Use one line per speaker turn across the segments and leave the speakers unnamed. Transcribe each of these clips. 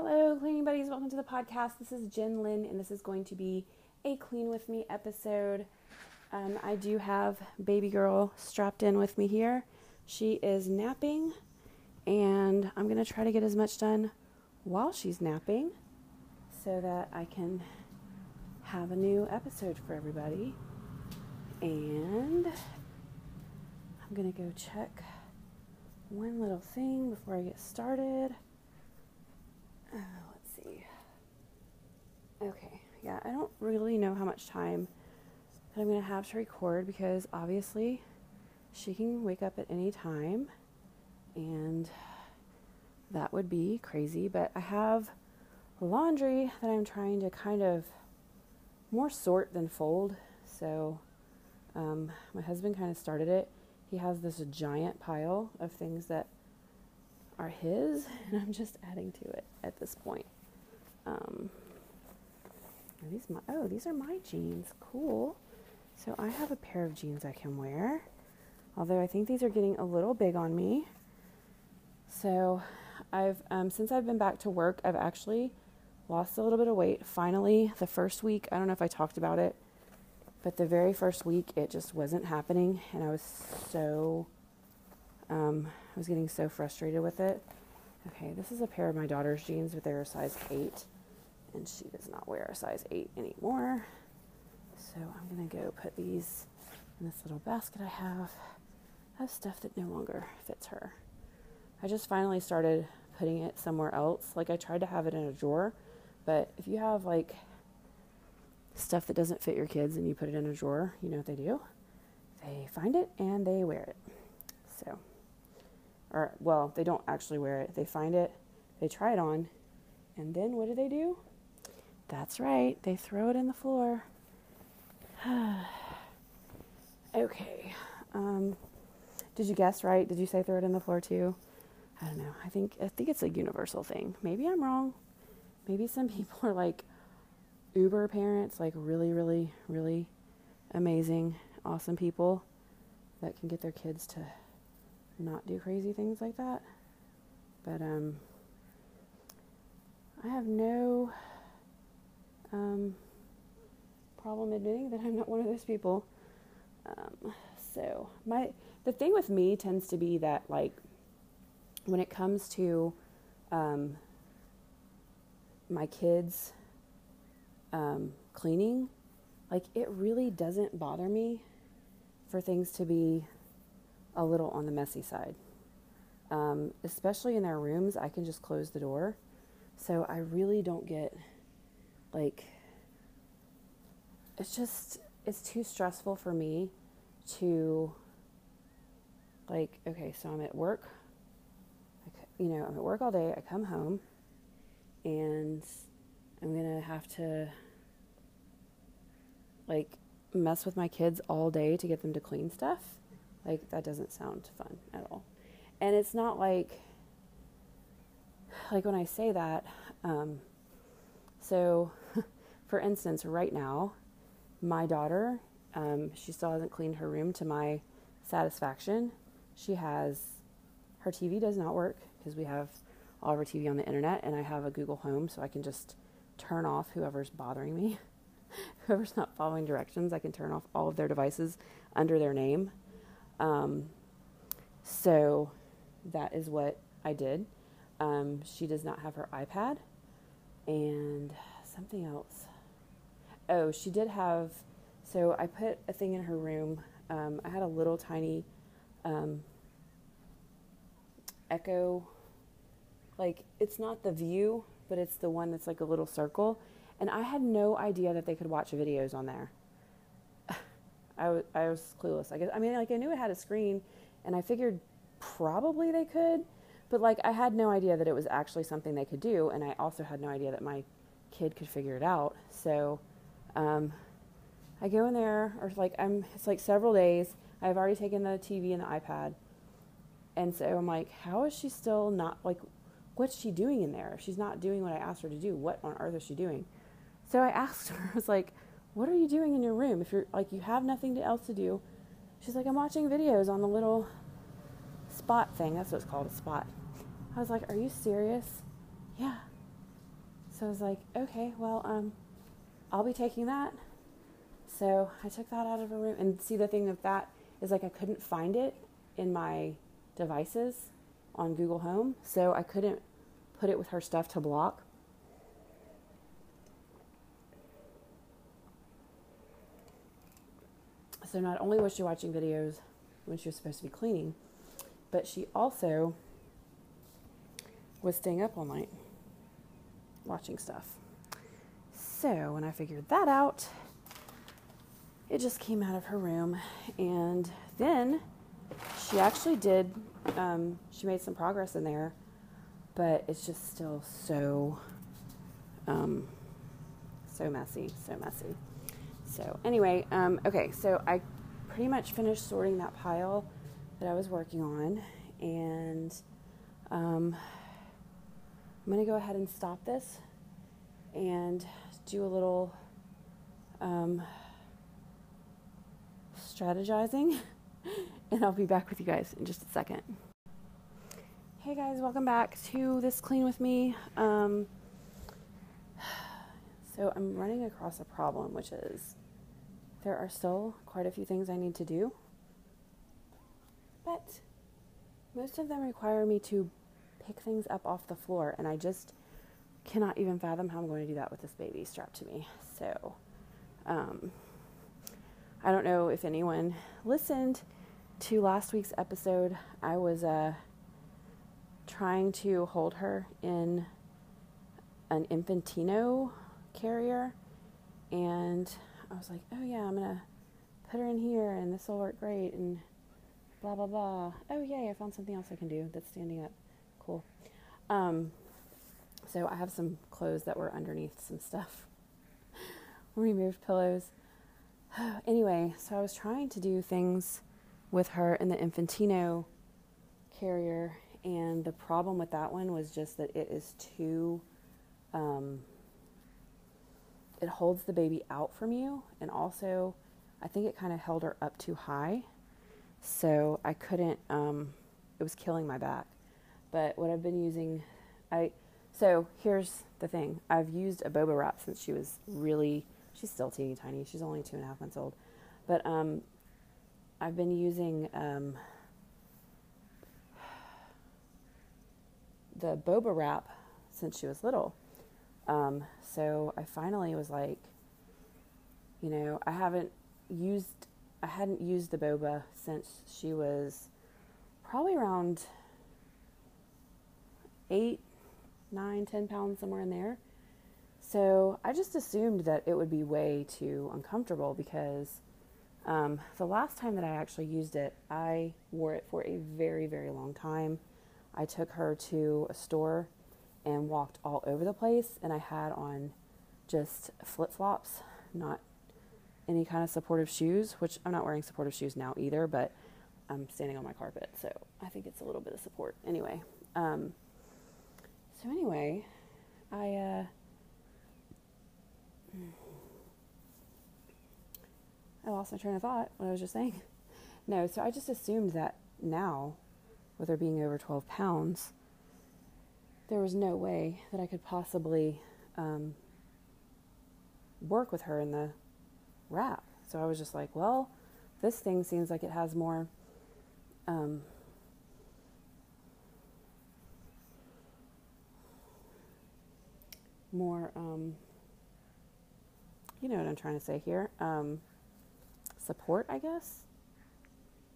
Hello, cleaning buddies. Welcome to the podcast. This is Jen Lynn, and this is going to be a clean with me episode. Um, I do have baby girl strapped in with me here. She is napping, and I'm going to try to get as much done while she's napping so that I can have a new episode for everybody. And I'm going to go check one little thing before I get started. Uh, let's see. Okay, yeah, I don't really know how much time that I'm going to have to record because obviously she can wake up at any time and that would be crazy. But I have laundry that I'm trying to kind of more sort than fold. So um, my husband kind of started it. He has this giant pile of things that are his, and I'm just adding to it at this point. Um, these my? Oh, these are my jeans. Cool. So I have a pair of jeans I can wear. Although I think these are getting a little big on me. So I've um, since I've been back to work, I've actually lost a little bit of weight. Finally, the first week, I don't know if I talked about it, but the very first week, it just wasn't happening, and I was so um, I was getting so frustrated with it. Okay, this is a pair of my daughter's jeans, but they're a size 8, and she does not wear a size 8 anymore. So I'm going to go put these in this little basket I have of stuff that no longer fits her. I just finally started putting it somewhere else. Like I tried to have it in a drawer, but if you have like stuff that doesn't fit your kids and you put it in a drawer, you know what they do? They find it and they wear it. So or well, they don't actually wear it. They find it, they try it on, and then what do they do? That's right, they throw it in the floor. okay. Um, did you guess right? Did you say throw it in the floor too? I don't know. I think I think it's a universal thing. Maybe I'm wrong. Maybe some people are like uber parents, like really, really, really amazing, awesome people that can get their kids to not do crazy things like that. But um, I have no um, problem admitting that I'm not one of those people. Um, so my the thing with me tends to be that like when it comes to um, my kids um, cleaning, like it really doesn't bother me for things to be a little on the messy side. Um, especially in their rooms, I can just close the door. So I really don't get like, it's just, it's too stressful for me to, like, okay, so I'm at work. I, you know, I'm at work all day. I come home and I'm going to have to, like, mess with my kids all day to get them to clean stuff like, that doesn't sound fun at all. And it's not like, like when I say that, um, so for instance, right now, my daughter, um, she still hasn't cleaned her room to my satisfaction. She has, her TV does not work because we have all of our TV on the internet and I have a Google Home so I can just turn off whoever's bothering me. whoever's not following directions, I can turn off all of their devices under their name. Um, so that is what I did. Um, she does not have her iPad and something else. Oh, she did have. So I put a thing in her room. Um, I had a little tiny um, Echo, like it's not the view, but it's the one that's like a little circle. And I had no idea that they could watch videos on there. I, w- I was clueless. I guess I mean like I knew it had a screen, and I figured probably they could, but like I had no idea that it was actually something they could do, and I also had no idea that my kid could figure it out. So um, I go in there, or like I'm it's like several days. I've already taken the TV and the iPad, and so I'm like, how is she still not like? What's she doing in there? She's not doing what I asked her to do, what on earth is she doing? So I asked her, I was like, what are you doing in your room? If you're like, you have nothing else to do. She's like, I'm watching videos on the little spot thing. That's what it's called, a spot. I was like, are you serious? Yeah. So I was like, okay, well, um, I'll be taking that. So I took that out of her room. And see, the thing with that is like I couldn't find it in my devices on Google Home. So I couldn't put it with her stuff to block. So not only was she watching videos when she was supposed to be cleaning, but she also was staying up all night watching stuff. So when I figured that out, it just came out of her room. And then she actually did, um, she made some progress in there, but it's just still so, um, so messy, so messy. So, anyway, um, okay, so I pretty much finished sorting that pile that I was working on, and um, I'm going to go ahead and stop this and do a little um, strategizing, and I'll be back with you guys in just a second. Hey guys, welcome back to this clean with me. Um, so I'm running across a problem, which is there are still quite a few things I need to do, but most of them require me to pick things up off the floor, and I just cannot even fathom how I'm going to do that with this baby strapped to me. So, um, I don't know if anyone listened to last week's episode. I was uh, trying to hold her in an infantino carrier, and I was like, oh yeah, I'm gonna put her in here and this will work great and blah blah blah. Oh yay, I found something else I can do that's standing up. Cool. Um, so I have some clothes that were underneath some stuff. Removed pillows. anyway, so I was trying to do things with her in the Infantino carrier, and the problem with that one was just that it is too um, it holds the baby out from you and also I think it kind of held her up too high. So I couldn't um, it was killing my back. But what I've been using I so here's the thing. I've used a boba wrap since she was really she's still teeny tiny. She's only two and a half months old. But um, I've been using um, the boba wrap since she was little. Um, so I finally was like, you know, I haven't used, I hadn't used the boba since she was probably around eight, nine, ten pounds, somewhere in there. So I just assumed that it would be way too uncomfortable because um, the last time that I actually used it, I wore it for a very, very long time. I took her to a store and walked all over the place. And I had on just flip flops, not any kind of supportive shoes, which I'm not wearing supportive shoes now either, but I'm standing on my carpet. So I think it's a little bit of support. Anyway, um, so anyway, I, uh, I lost my train of thought, what I was just saying. No, so I just assumed that now, with her being over 12 pounds, there was no way that I could possibly um, work with her in the wrap. So I was just like, well, this thing seems like it has more. Um, more, um, you know what I'm trying to say here, um, support, I guess.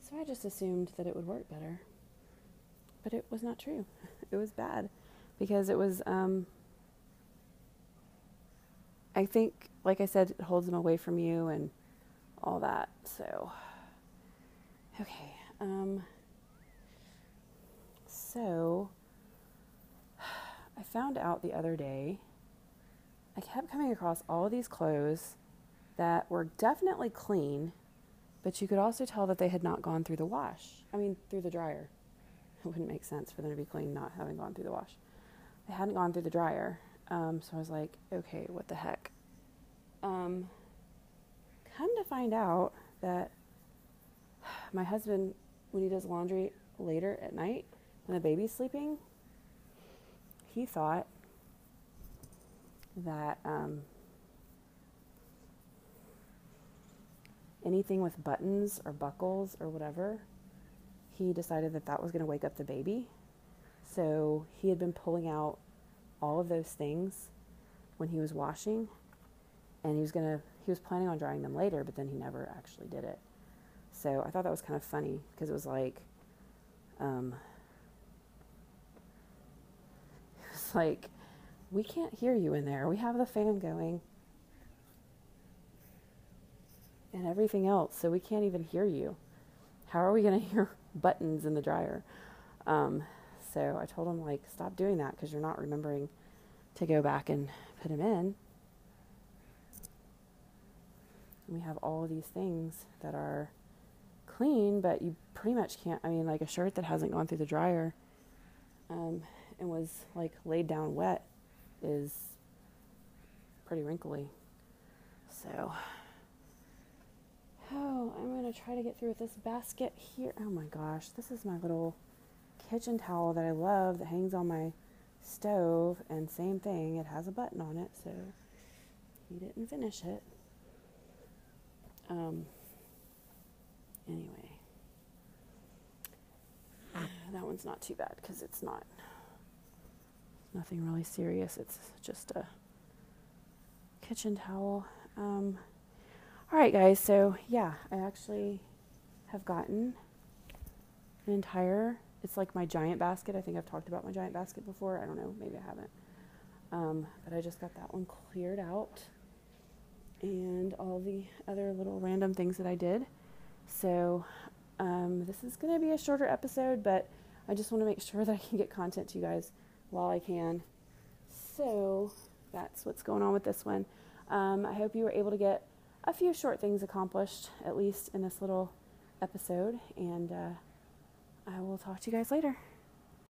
So I just assumed that it would work better. But it was not true. It was bad because it was um, I think like I said it holds them away from you and all that. So okay. Um, so I found out the other day I kept coming across all these clothes that were definitely clean, but you could also tell that they had not gone through the wash. I mean, through the dryer. It wouldn't make sense for them to be clean not having gone through the wash they hadn't gone through the dryer. Um, so I was like, okay, what the heck? Um, come to find out that my husband, when he does laundry later at night, when the baby's sleeping, he thought that um, anything with buttons or buckles or whatever, he decided that that was going to wake up the baby. So he had been pulling out all of those things when he was washing, and he was to he was planning on drying them later, but then he never actually did it. So I thought that was kind of funny because it was like, um, it was like, we can't hear you in there. We have the fan going and everything else, so we can't even hear you. How are we going to hear buttons in the dryer? Um, so I told him, like, stop doing that because you're not remembering to go back and put him in. And we have all these things that are clean, but you pretty much can't. I mean, like a shirt that hasn't gone through the dryer um, and was like laid down wet is pretty wrinkly. So, oh, I'm going to try to get through with this basket here. Oh my gosh, this is my little kitchen towel that I love that hangs on my stove. And same thing, it has a button on it, so he didn't finish it. Um, anyway, that one's not too bad because it's not nothing really serious. It's just a kitchen towel. Um, all right, guys. So yeah, I actually have gotten an entire. It's like my giant basket. I think I've talked about my giant basket before. I don't know. Maybe I haven't. Um, but I just got that one cleared out and all the other little random things that I did. So, um, this is going to be a shorter episode, but I just want to make sure that I can get content to you guys while I can. So, that's what's going on with this one. Um, I hope you were able to get a few short things accomplished, at least in this little episode, and uh, I will talk to you guys later.